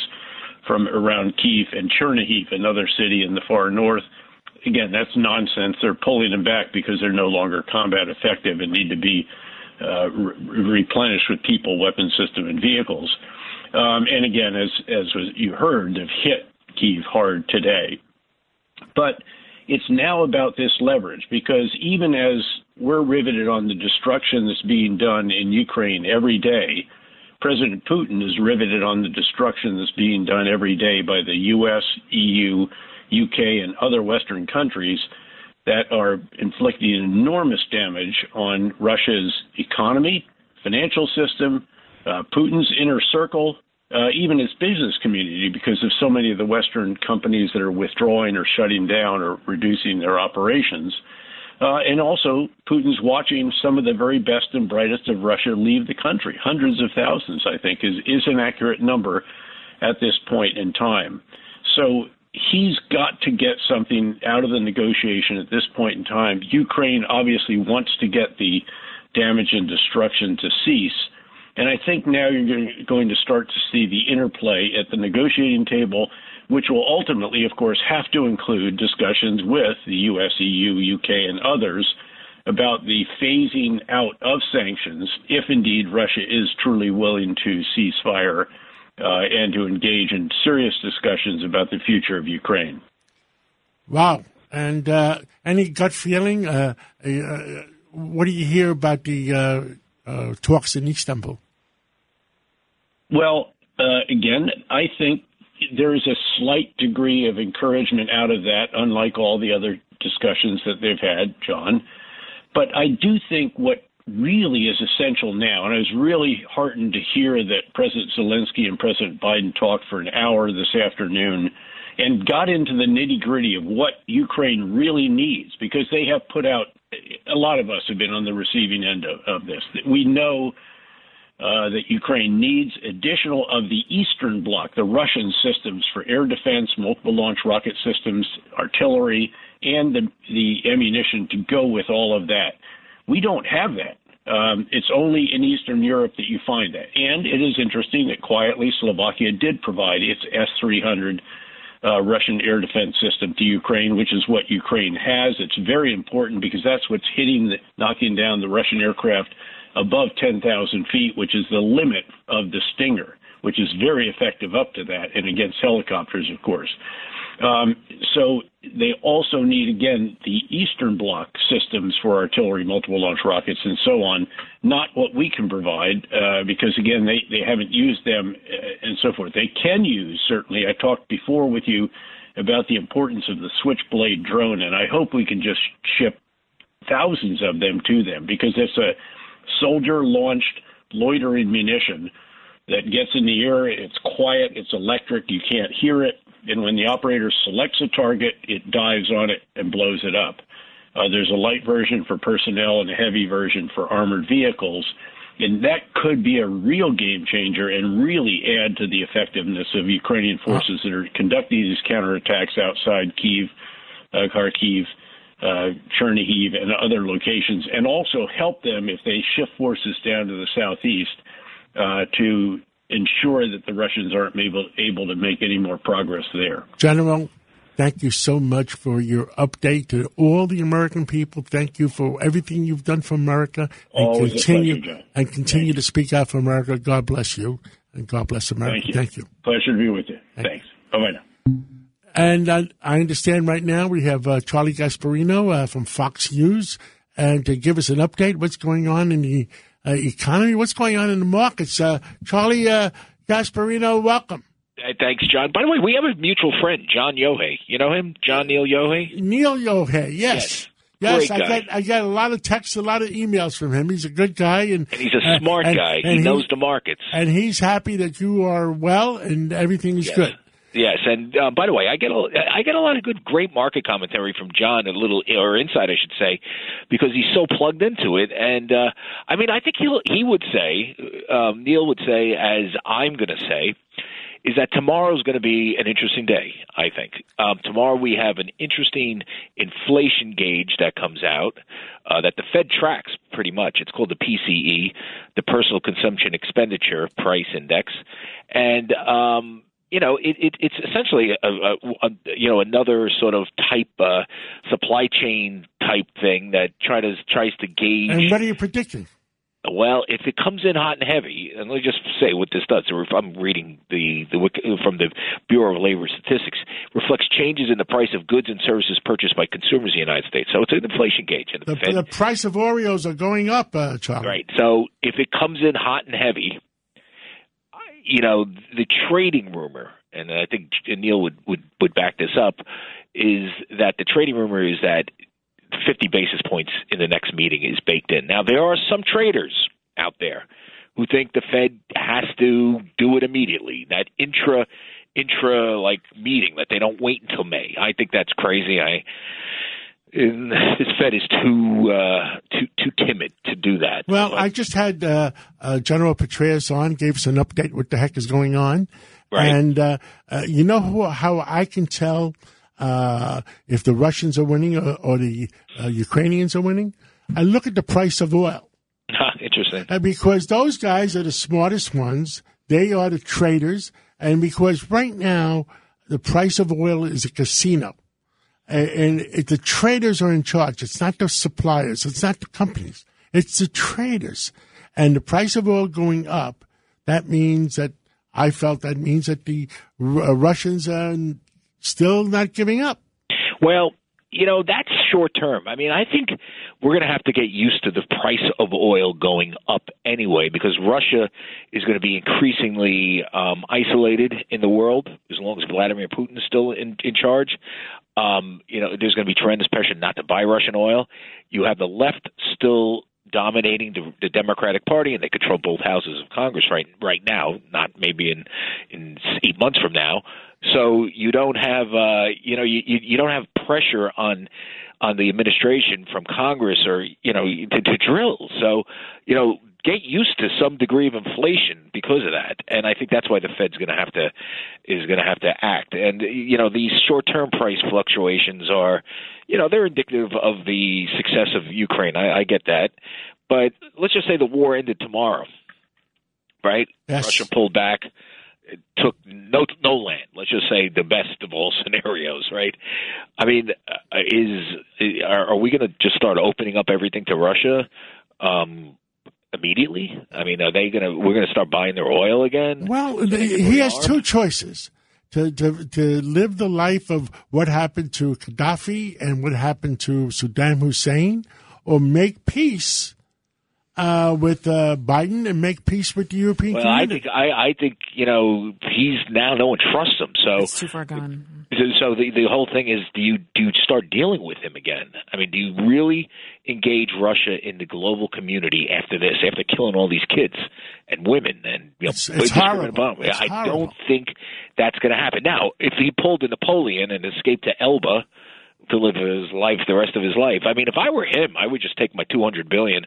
from around Kiev and Chernihiv, another city in the far north. Again, that's nonsense. They're pulling them back because they're no longer combat effective and need to be uh, re- replenished with people, weapon system, and vehicles. Um, and again, as as you heard, they've hit Kiev hard today. But it's now about this leverage because even as we're riveted on the destruction that's being done in Ukraine every day, President Putin is riveted on the destruction that's being done every day by the U.S., EU, UK, and other Western countries that are inflicting enormous damage on Russia's economy, financial system, uh, Putin's inner circle, uh, even its business community because of so many of the Western companies that are withdrawing or shutting down or reducing their operations. Uh, and also, Putin's watching some of the very best and brightest of Russia leave the country. Hundreds of thousands, I think, is, is an accurate number at this point in time. So he's got to get something out of the negotiation at this point in time. Ukraine obviously wants to get the damage and destruction to cease. And I think now you're going to start to see the interplay at the negotiating table, which will ultimately, of course, have to include discussions with the US, EU, UK, and others about the phasing out of sanctions if indeed Russia is truly willing to cease fire uh, and to engage in serious discussions about the future of Ukraine. Wow. And uh, any gut feeling? Uh, uh what do you hear about the uh, uh, talks in Istanbul? Well, uh, again, I think there is a slight degree of encouragement out of that, unlike all the other discussions that they've had, John. But I do think what really is essential now, and I was really heartened to hear that President Zelensky and President Biden talked for an hour this afternoon and got into the nitty gritty of what Ukraine really needs because they have put out a lot of us have been on the receiving end of, of this. We know uh, that Ukraine needs additional of the Eastern Bloc, the Russian systems for air defense, multiple launch rocket systems, artillery, and the, the ammunition to go with all of that. We don't have that. Um, it's only in Eastern Europe that you find that. And it is interesting that quietly Slovakia did provide its S 300 uh, Russian air defense system to Ukraine, which is what Ukraine has. It's very important because that's what's hitting, the, knocking down the Russian aircraft above 10,000 feet, which is the limit of the Stinger, which is very effective up to that, and against helicopters, of course. Um, so they also need, again, the Eastern Bloc systems for artillery, multiple launch rockets, and so on, not what we can provide, uh, because, again, they, they haven't used them uh, and so forth. They can use, certainly. I talked before with you about the importance of the Switchblade drone, and I hope we can just ship thousands of them to them because it's a soldier launched loitering munition that gets in the air. It's quiet, it's electric, you can't hear it and when the operator selects a target, it dives on it and blows it up. Uh, there's a light version for personnel and a heavy version for armored vehicles. And that could be a real game changer and really add to the effectiveness of Ukrainian forces that are conducting these counterattacks outside Kiev, uh, Kharkiv, uh, Chernihiv, and other locations, and also help them if they shift forces down to the southeast uh, to ensure that the Russians aren't able, able to make any more progress there. General, thank you so much for your update to all the American people. Thank you for everything you've done for America and Always continue pleasure, and continue to speak out for America. God bless you and God bless America. Thank you. Thank you. Pleasure to be with you. Thanks. Bye bye now. And I, I understand right now we have uh, Charlie Gasparino uh, from Fox News and to give us an update what's going on in the uh, economy, what's going on in the markets. Uh, Charlie uh, Gasparino, welcome. Uh, thanks, John. By the way, we have a mutual friend, John Yohei. You know him, John Neil Yohei. Neil Yohei, yes. Yes. Yes, Great I guy. get I get a lot of texts, a lot of emails from him. He's a good guy, and, And he's a uh, smart and- guy. and he knows the markets. and he's happy that you are well and everything is Yes. good. Yes, and uh, by the way, I get a I get a lot of good, great market commentary from John, a little or insight, I should say, because he's so plugged into it. And uh, I mean, I think he he would say, um, Neil would say, as I'm going to say, is that tomorrow's going to be an interesting day. I think um, tomorrow we have an interesting inflation gauge that comes out uh, that the Fed tracks pretty much. It's called the PCE, the Personal Consumption Expenditure Price Index, and um, you know, it, it, it's essentially a, a, a, you know another sort of type uh, supply chain type thing that try to tries to gauge. And what are you predicting? Well, if it comes in hot and heavy, and let me just say what this does. If I'm reading the, the from the Bureau of Labor Statistics, reflects changes in the price of goods and services purchased by consumers in the United States. So it's an inflation gauge. The, the the price of Oreos are going up, uh, Charlie. Right. So if it comes in hot and heavy, you know, the trading rumor, and I think Neil would, would, would back this up, is that the trading rumor is that 50 basis points in the next meeting is baked in. Now, there are some traders out there who think the Fed has to do it immediately, that intra intra like meeting that they don't wait until May. I think that's crazy. I [laughs] and this Fed is too uh, too too timid to do that. Well, I just had uh, uh, General Petraeus on, gave us an update what the heck is going on. Right. And uh, uh, you know who, how I can tell uh, if the Russians are winning or, or the uh, Ukrainians are winning? I look at the price of oil. [laughs] Interesting. And because those guys are the smartest ones, they are the traders, and because right now the price of oil is a casino, and, and it, the traders are in charge. It's not the suppliers. It's not the companies. It's the traders, and the price of oil going up. That means that I felt that means that the uh, Russians are still not giving up. Well, you know, that's short term. I mean, I think we're going to have to get used to the price of oil going up anyway because Russia is going to be increasingly um, isolated in the world as long as Vladimir Putin is still in, in charge. Um, you know, there's going to be tremendous pressure not to buy Russian oil. You have the left still dominating the, the Democratic Party, and they control both houses of Congress right right now. Not maybe in in eight months from now. So you don't have uh, you know you, you don't have pressure on on the administration from Congress or you know to, to drill. So you know get used to some degree of inflation because of that, and I think that's why the Fed's going to have to is going to have to act. And you know these short term price fluctuations are you know they're indicative of the success of Ukraine. I, I get that, but let's just say the war ended tomorrow, right? Yes. Russia pulled back it took no no land. Let's just say the best of all [laughs] scenarios, right? I mean, uh, is are, are we going to just start opening up everything to Russia um, immediately? I mean, are they going to? We're going to start buying their oil again? Well, he has two choices. To, to to live the life of what happened to Gaddafi and what happened to Saddam Hussein, or make peace uh, with uh, Biden and make peace with the European well, I think I, I think you know he's now no one trusts him. So It's too far gone. So, so the the whole thing is, do you do you start dealing with him again? I mean, do you really engage Russia in the global community after this, after killing all these kids and women and you know, It's- it's horrible. It's I horrible. don't think that's going to happen. Now, if he pulled a Napoleon and escaped to Elba to live his life the rest of his life, I mean, if I were him, I would just take my two hundred billion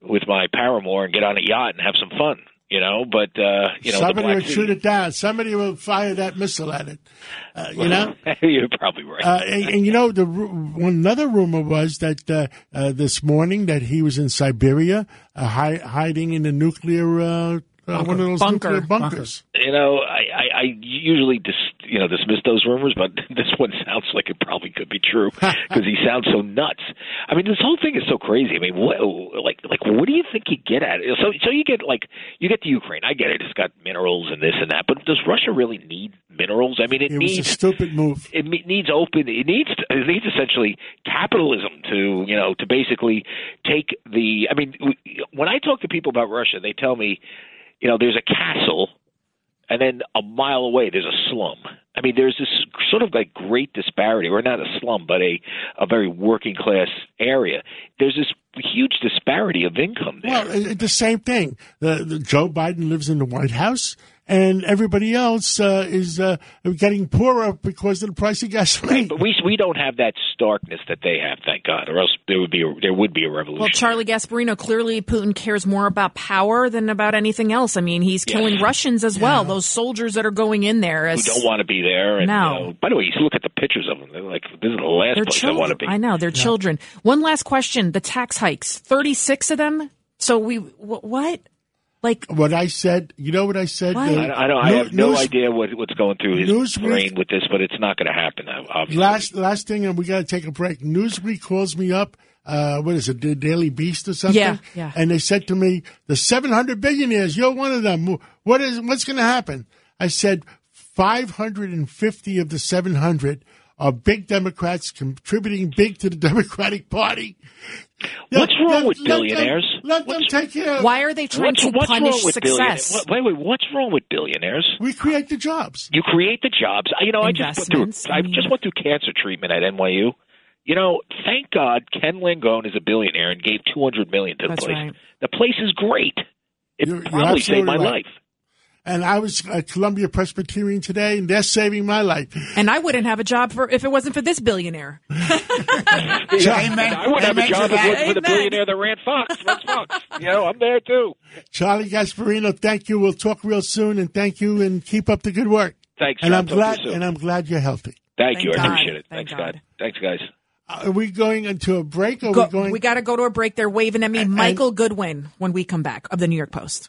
with my paramour and get on a yacht and have some fun. You know, but uh, you know, Somebody will shoot it down. Somebody will fire that missile at it. Uh, you know. [laughs] You're probably right. Uh, and, and you know, the one another rumor was that uh, uh, this morning that he was in Siberia, uh, hi- hiding in a nuclear uh, uh, one of those Bunker. nuclear bunkers. you know, I, I, I usually dis, you know dismiss those rumors, but [laughs] this one sounds like it probably could be true [laughs] because he sounds so nuts. I mean, this whole thing is so crazy. I mean, what, like, like, what do you think you get at it? So, so you get like you get the Ukraine. I get it; it's got minerals and this and that. But does Russia really need minerals? I mean, it, It was a needs stupid move. it me- needs open it needs it needs essentially capitalism to you know to basically take the i mean when i talk to people about russia they tell me you know there's a castle and then a mile away there's a slum. I mean there's this sort of like great disparity or not a slum but a a very working class area. There's this huge disparity of income there. Well, the same thing. The, the, Joe Biden lives in the White House, and everybody else uh, is uh, getting poorer because of the price of gasoline. but we we don't have that starkness that they have thank god or else there would be a, there would be a revolution Well, Charlie Gasparino, clearly Putin cares more about power than about anything else. I mean, he's killing Russians as well. Those soldiers that are going in there. who don't want to be there. And, No. you know, by the way, you look at the pictures of them. They're like, this is the last they're place children. I want to be. I know they're children. One last question: the tax hikes, thirty-six of them. So we wh- what? Like what I said, you know what I said? What? I, don't- I, don't, I have no News- idea what, what's going through his Newsweek- brain with this, but it's not going to happen. Obviously. Last last thing, and we got to take a break. Newsweek calls me up. Uh, what is it, the Daily Beast or something? Yeah, yeah. And they said to me, "The 700 billionaires, you're one of them. What is what's going to happen?" I said, "550 of the 700 are big Democrats contributing big to the [laughs] Democratic Party." What's wrong Let- with let them- billionaires? Let them, take care. why are they trying What's, to what's punish wrong with billionaires? success? Wait, wait, what's wrong with billionaires? We create the jobs. You create the jobs. I- You know, I just went through. I I just went through cancer treatment at NYU. You know, thank God Ken Langone is a billionaire and gave two hundred million to the That's place. right. The place is great. It You're- you're probably saved my right. life. And I was at Columbia Presbyterian today, and they're saving my life. And I wouldn't have a job for if it wasn't for this billionaire. [laughs] I wouldn't have a job to if that. wasn't for the billionaire that ran Fox. Runs Fox. You know, I'm there too. Charlie Gasparino, thank you. We'll talk real soon, and thank you, and keep up the good work. Thanks, And John. I'm Talk to you glad, and I'm glad you're healthy. Thank, you. Thank I appreciate it. Thank Thanks, God. God. Thanks, guys. Are we going into a break? Or are Go- we going? we got to go to a break. They're waving at me. And- Michael Goodwin when we come back of the New York Post.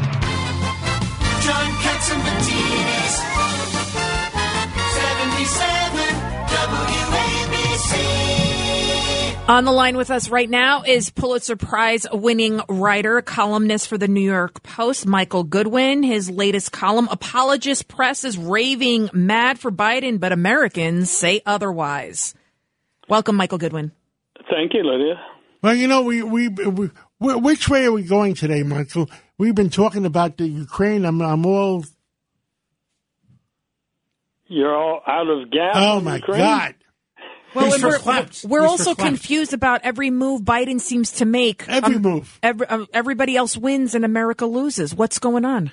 John Catsimatidis. 77 WABC. On the line with us right now is Pulitzer Prize winning writer, columnist for the New York Post, Michael Goodwin. His latest column, Apologist Press is raving mad for Biden, but Americans say otherwise. Welcome, Michael Goodwin. Thank you, Lydia. Well, you know, we, we, we, wh- which way are we going today, Michael? We've been talking about the Ukraine. I'm, I'm all, You're all out of gas. oh my Ukraine? God. Well, and we're, we're also for confused about every move Biden seems to make. Every move. Every, um, everybody else wins and America loses. What's going on?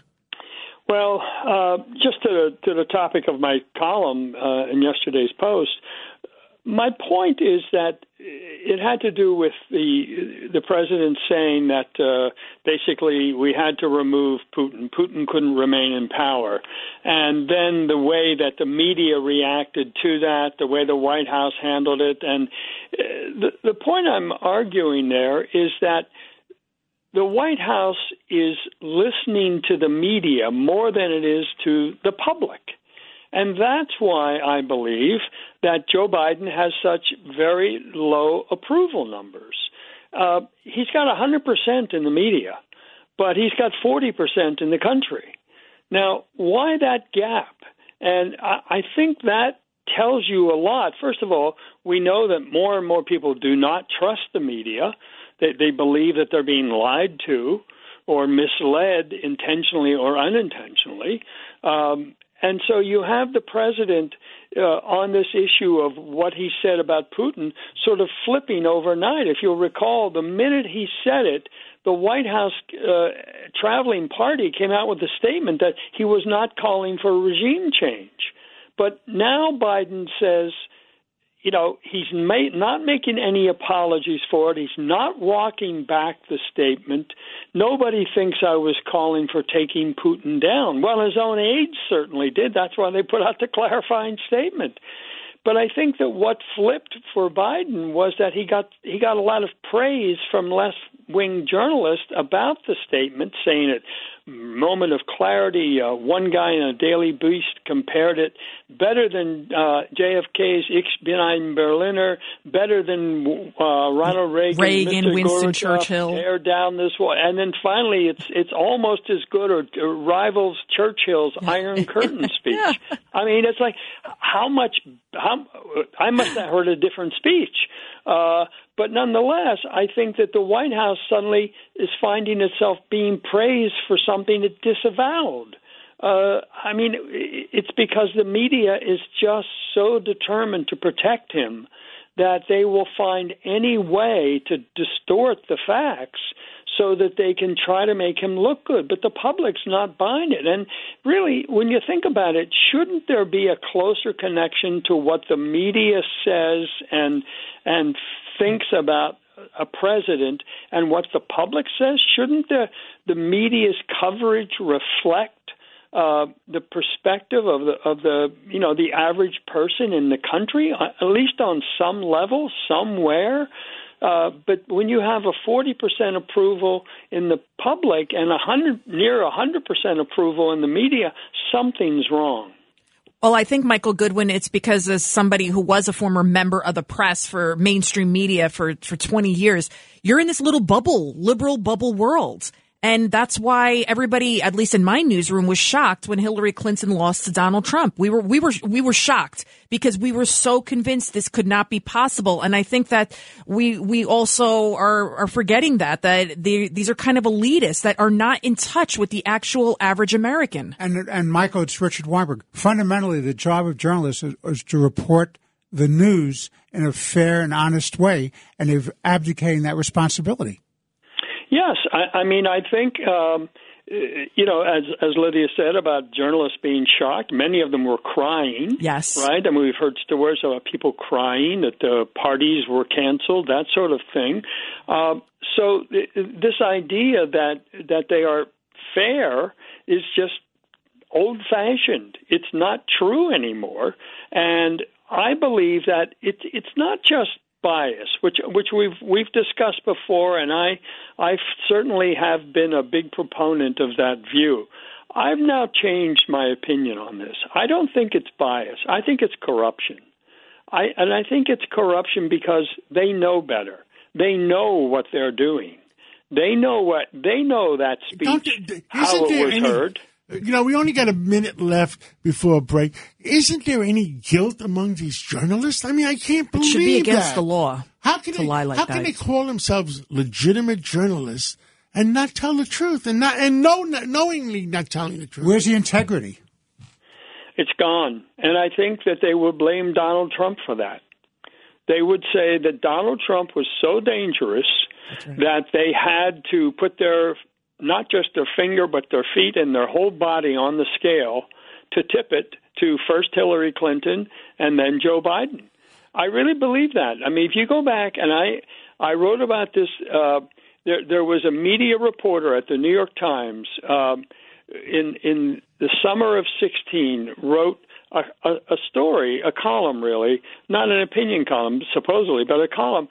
Well, uh, just to the, to the topic of my column uh, in yesterday's post, my point is that it had to do with the the president saying that uh, basically we had to remove Putin. Putin couldn't remain in power, and then the way that the media reacted to that, the way the White House handled it, and uh, the the point I'm arguing there is that the White House is listening to the media more than it is to the public. And that's why I believe that Joe Biden has such very low approval numbers. Uh, he's got 100% in the media, but he's got 40% in the country. Now, why that gap? And I, I think that tells you a lot. First of all, we know that more and more people do not trust the media. They, they believe that they're being lied to or misled intentionally or unintentionally. Um, and so you have the president uh, on this issue of what he said about Putin sort of flipping overnight. If you'll recall, the minute he said it, the White House uh, traveling party came out with a statement that he was not calling for regime change. But now Biden says, you know, he's ma- not making any apologies for it. He's not walking back the statement. Nobody thinks I was calling for taking Putin down. Well, his own aides certainly did. That's why they put out the clarifying statement. But I think that what flipped for Biden was that he got he got a lot of praise from left wing journalists about the statement, saying it moment of clarity. Uh, one guy in a Daily Beast compared it better than uh, JFK's Ich bin ein Berliner, better than uh, Ronald Reagan, Reagan, Mr. Winston Gorbachev, Churchill. tear down this wall, and then finally it's it's almost as good or, or rivals Churchill's Iron Curtain [laughs] speech. I mean, it's like how much how I must have heard a different speech. Uh, but nonetheless, I think that the White House suddenly is finding itself being praised for something it disavowed. Uh, I mean, it's because the media is just so determined to protect him that they will find any way to distort the facts so that they can try to make him look good. But the public's not buying it. And really, when you think about it, shouldn't there be a closer connection to what the media says and and thinks about a president and what the public says? Shouldn't the the media's coverage reflect uh, the perspective of the of the you know the average person in the country, uh, at least on some level, somewhere. Uh, but when you have a 40% approval in the public and near 100% approval in the media, something's wrong. Well, I think Michael Goodwin, it's because as somebody who was a former member of the press for mainstream media for, for 20 years, you're in this little bubble, liberal bubble world. And that's why everybody, at least in my newsroom, was shocked when Hillary Clinton lost to Donald Trump. We were, we were, we were shocked because we were so convinced this could not be possible. And I think that we, we also are, are forgetting that, that they, these are kind of elitists that are not in touch with the actual average American. And and Michael, it's Richard Weinberg. Fundamentally, the job of journalists is, is to report the news in a fair and honest way, and they're abdicating that responsibility. Yes, I, I mean, I think um, you know, as as Lydia said about journalists being shocked, many of them were crying. Yes, right. I mean, we've heard stories about people crying that the parties were canceled, that sort of thing. Uh, so th- this idea that that they are fair is just old fashioned. It's not true anymore, and I believe that it's it's not just bias, which which we've we've discussed before, and I I certainly have been a big proponent of that view. I've now changed my opinion on this. I don't think it's bias. I think it's corruption. I and I think it's corruption because they know better. They know what they're doing. They know what they know that speech how it was any, heard. You know, we only got a minute left before a break. Isn't there any guilt among these journalists? I mean, I can't It believe should be against that. the law. How can to they, lie like how that? can they call themselves legitimate journalists and not tell the truth and not and know, knowingly not telling the truth? Where's the integrity? It's gone. And I think that they would blame Donald Trump for that. They would say that Donald Trump was so dangerous that they had to put their not just their finger but their feet and their whole body on the scale to tip it to first Hillary Clinton and then Joe Biden. I really believe that. I mean, if you go back and I I wrote about this uh there there was a media reporter at the New York Times um in in the summer of 16 wrote a, a, a story, a column really, not an opinion column supposedly, but a column,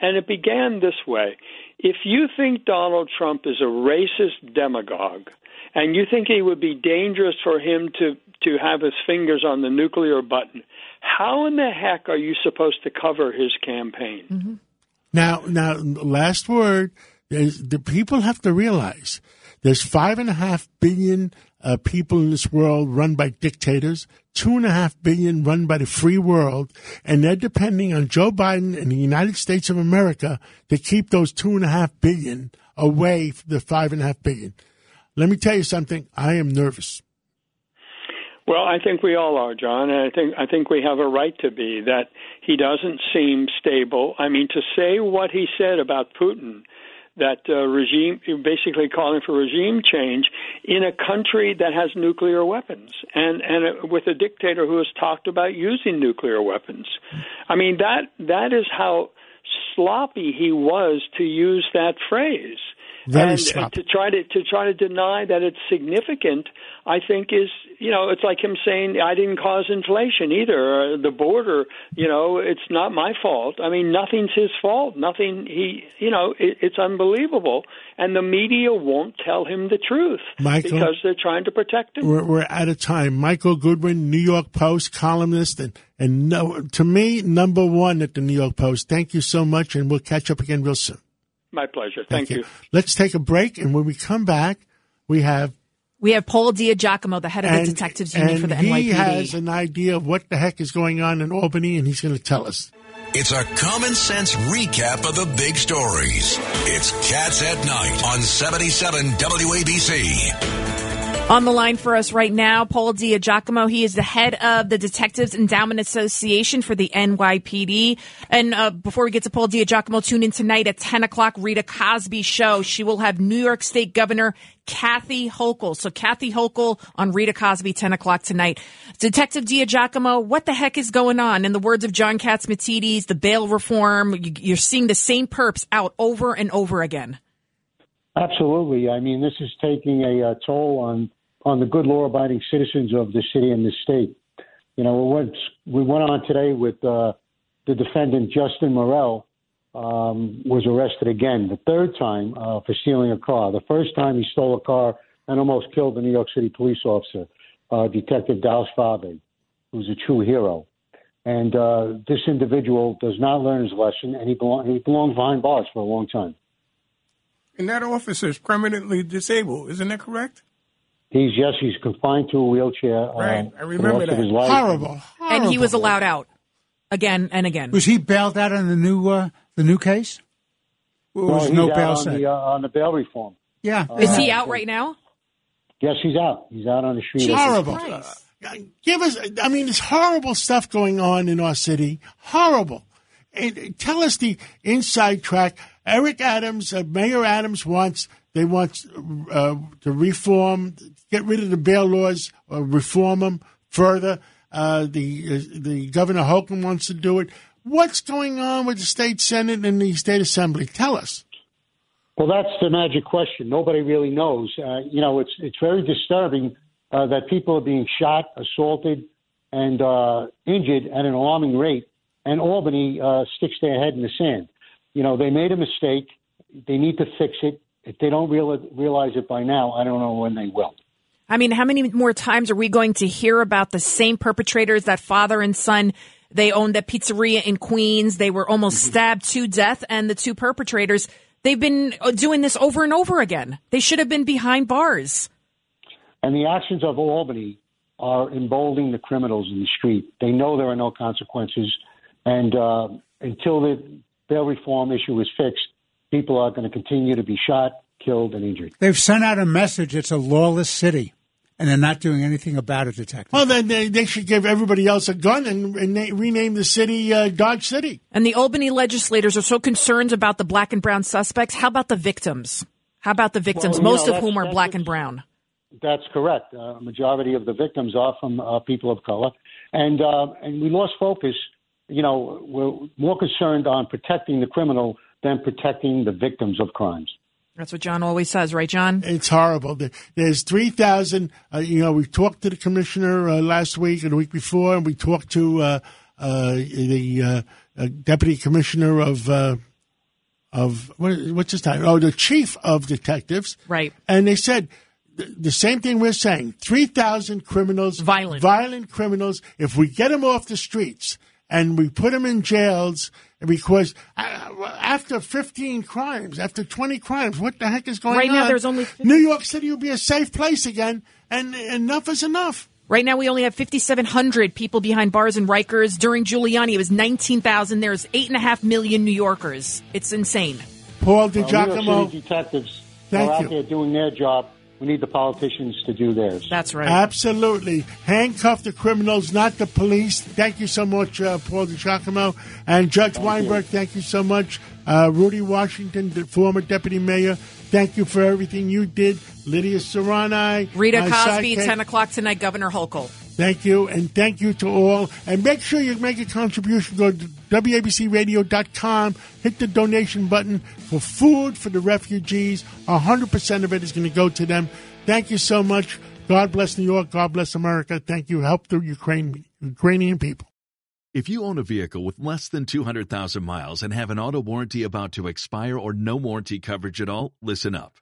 and it began this way: If you think Donald Trump is a racist demagogue, and you think it would be dangerous for him to to have his fingers on the nuclear button, how in the heck are you supposed to cover his campaign? Mm-hmm. Now, now, last word. There's, the people have to realize there's five and a half billion uh, people in this world run by dictators, two and a half billion run by the free world, and they're depending on Joe Biden and the United States of America to keep those two and a half billion away from the five and a half billion. Let me tell you something. I am nervous. Well, I think we all are, John, and I think I think we have a right to be that he doesn't seem stable. I mean, to say what he said about Putin, that uh, regime, basically calling for regime change in a country that has nuclear weapons, and and uh, with a dictator who has talked about using nuclear weapons. I mean, that that is how sloppy he was to use that phrase. Very and sloppy. to try to to try to deny that it's significant, I think is you know it's like him saying I didn't cause inflation either. The border, you know, it's not my fault. I mean, nothing's his fault. Nothing. He, you know, it, it's unbelievable, and the media won't tell him the truth Michael? because they're trying to protect him. We're, we're out of time. Michael Goodwin, New York Post columnist, and and no, to me, number one at the New York Post. Thank you so much, and we'll catch up again real soon. My pleasure. Thank, you. Let's take a break, and when we come back, we have We have Paul DiGiacomo, the head of the Detectives Union and for the he NYPD. He has an idea of what the heck is going on in Albany, and he's going to tell us. It's a common sense recap of the big stories. It's Cats at Night on 77 WABC. On the line for us right now, Paul DiGiacomo. He is the head of the Detectives Endowment Association for the NYPD. And uh, before we get to Paul DiGiacomo, tune in tonight at 10 o'clock, Rita Cosby show. She will have New York State Governor Kathy Hochul. So Kathy Hochul on Rita Cosby, 10 o'clock tonight. Detective DiGiacomo, what the heck is going on? In the words of John Catsimatidis, the bail reform, you're seeing the same perps out over and over again. Absolutely. I mean, this is taking a uh, toll on on the good law-abiding citizens of the city and the state. You know, went we went on today with uh, the defendant Justin Morel um, was arrested again, the third time uh, for stealing a car. The first time he stole a car and almost killed a New York City police officer, uh, Detective Dalsh Veve, who's a true hero. And uh, this individual does not learn his lesson, and he, belong- he belongs behind bars for a long time. And that officer is permanently disabled. Isn't that correct? He's yes, he's confined to a wheelchair. Uh, Right, I remember that. his life. Horrible. And he was allowed out again and again. Was he bailed out on the new uh, the new case? Or No, was no bail on the, uh, on the bail reform. Yeah. Uh, Is he out right now? Yes, he's out. He's out on the street. Horrible. give us. I mean, there's horrible stuff going on in our city. Horrible. And tell us the inside track. Eric Adams, uh, Mayor Adams wants they want uh, to reform, get rid of the bail laws, or reform them further. Uh, the uh, the governor Holcomb wants to do it. What's going on with the state senate and the state assembly? Tell us. Well, that's the magic question. Nobody really knows. Uh, you know, it's it's very disturbing uh, that people are being shot, assaulted, and injured at an alarming rate, and Albany sticks their head in the sand. You know, they made a mistake. They need to fix it. If they don't real, realize it by now, I don't know when they will. I mean, how many more times are we going to hear about the same perpetrators, that father and son? They owned that pizzeria in Queens. They were almost Mm-hmm. stabbed to death, and the two perpetrators, they've been uh, doing this over and over again. They should have been behind bars. And the actions of Albany are emboldening the criminals in the street. They know there are no consequences, and uh, until the bail reform issue is fixed, people are going to continue to be shot, killed, and injured. They've sent out a message. It's a lawless city, and they're not doing anything about it, Detective. Well, then they, they should give everybody else a gun and, and na- rename the city uh, Dodge City. And the Albany legislators are so concerned about the black and brown suspects. How about the victims? How about the victims, Well, most know, of whom are black and brown? That's correct. Uh, a majority of the victims are from uh, people of color, and uh, and we lost focus. You know, we're more concerned on protecting the criminal than protecting the victims of crimes. That's what John always says, right, John? It's horrible. There's 3,000. Uh, you know, we talked to the commissioner uh, last week and the week before, and we talked to uh, uh, the uh, uh, deputy commissioner of. Uh, of what, what's his title? Oh, the chief of detectives. Right. And they said th- the same thing we're saying: three thousand criminals, violent, violent criminals. If we get them off the streets and we put them in jails, because uh, after fifteen crimes, after twenty crimes, what the heck is going Right on? now there's only New York City will be a safe place again, and enough is enough. Right now, we only have 5,700 people behind bars in Rikers. During Giuliani, it was 19,000. There's 8.5 million New Yorkers. It's insane. Paul Well, New York City detectives Thank are out you. there doing their job. We need the politicians to do theirs. That's right. Absolutely. Handcuff the criminals, not the police. Thank you so much, uh, Paul DiGiacomo. And Judge Weinberg, thank you so much. Uh, Rudy Washington, the former deputy mayor, thank you for everything you did. Lydia Serrani. Rita Cosby, sidekick. 10 o'clock tonight, Governor Hochul. Thank you, and thank you to all. And make sure you make a contribution. Go to WABCRadio.com, hit the donation button for food for the refugees. 100% of it is going to go to them. Thank you so much. God bless New York. God bless America. Thank you. Help the Ukraine, Ukrainian people. If you own a vehicle with less than 200,000 miles and have an auto warranty about to expire or no warranty coverage at all, listen up.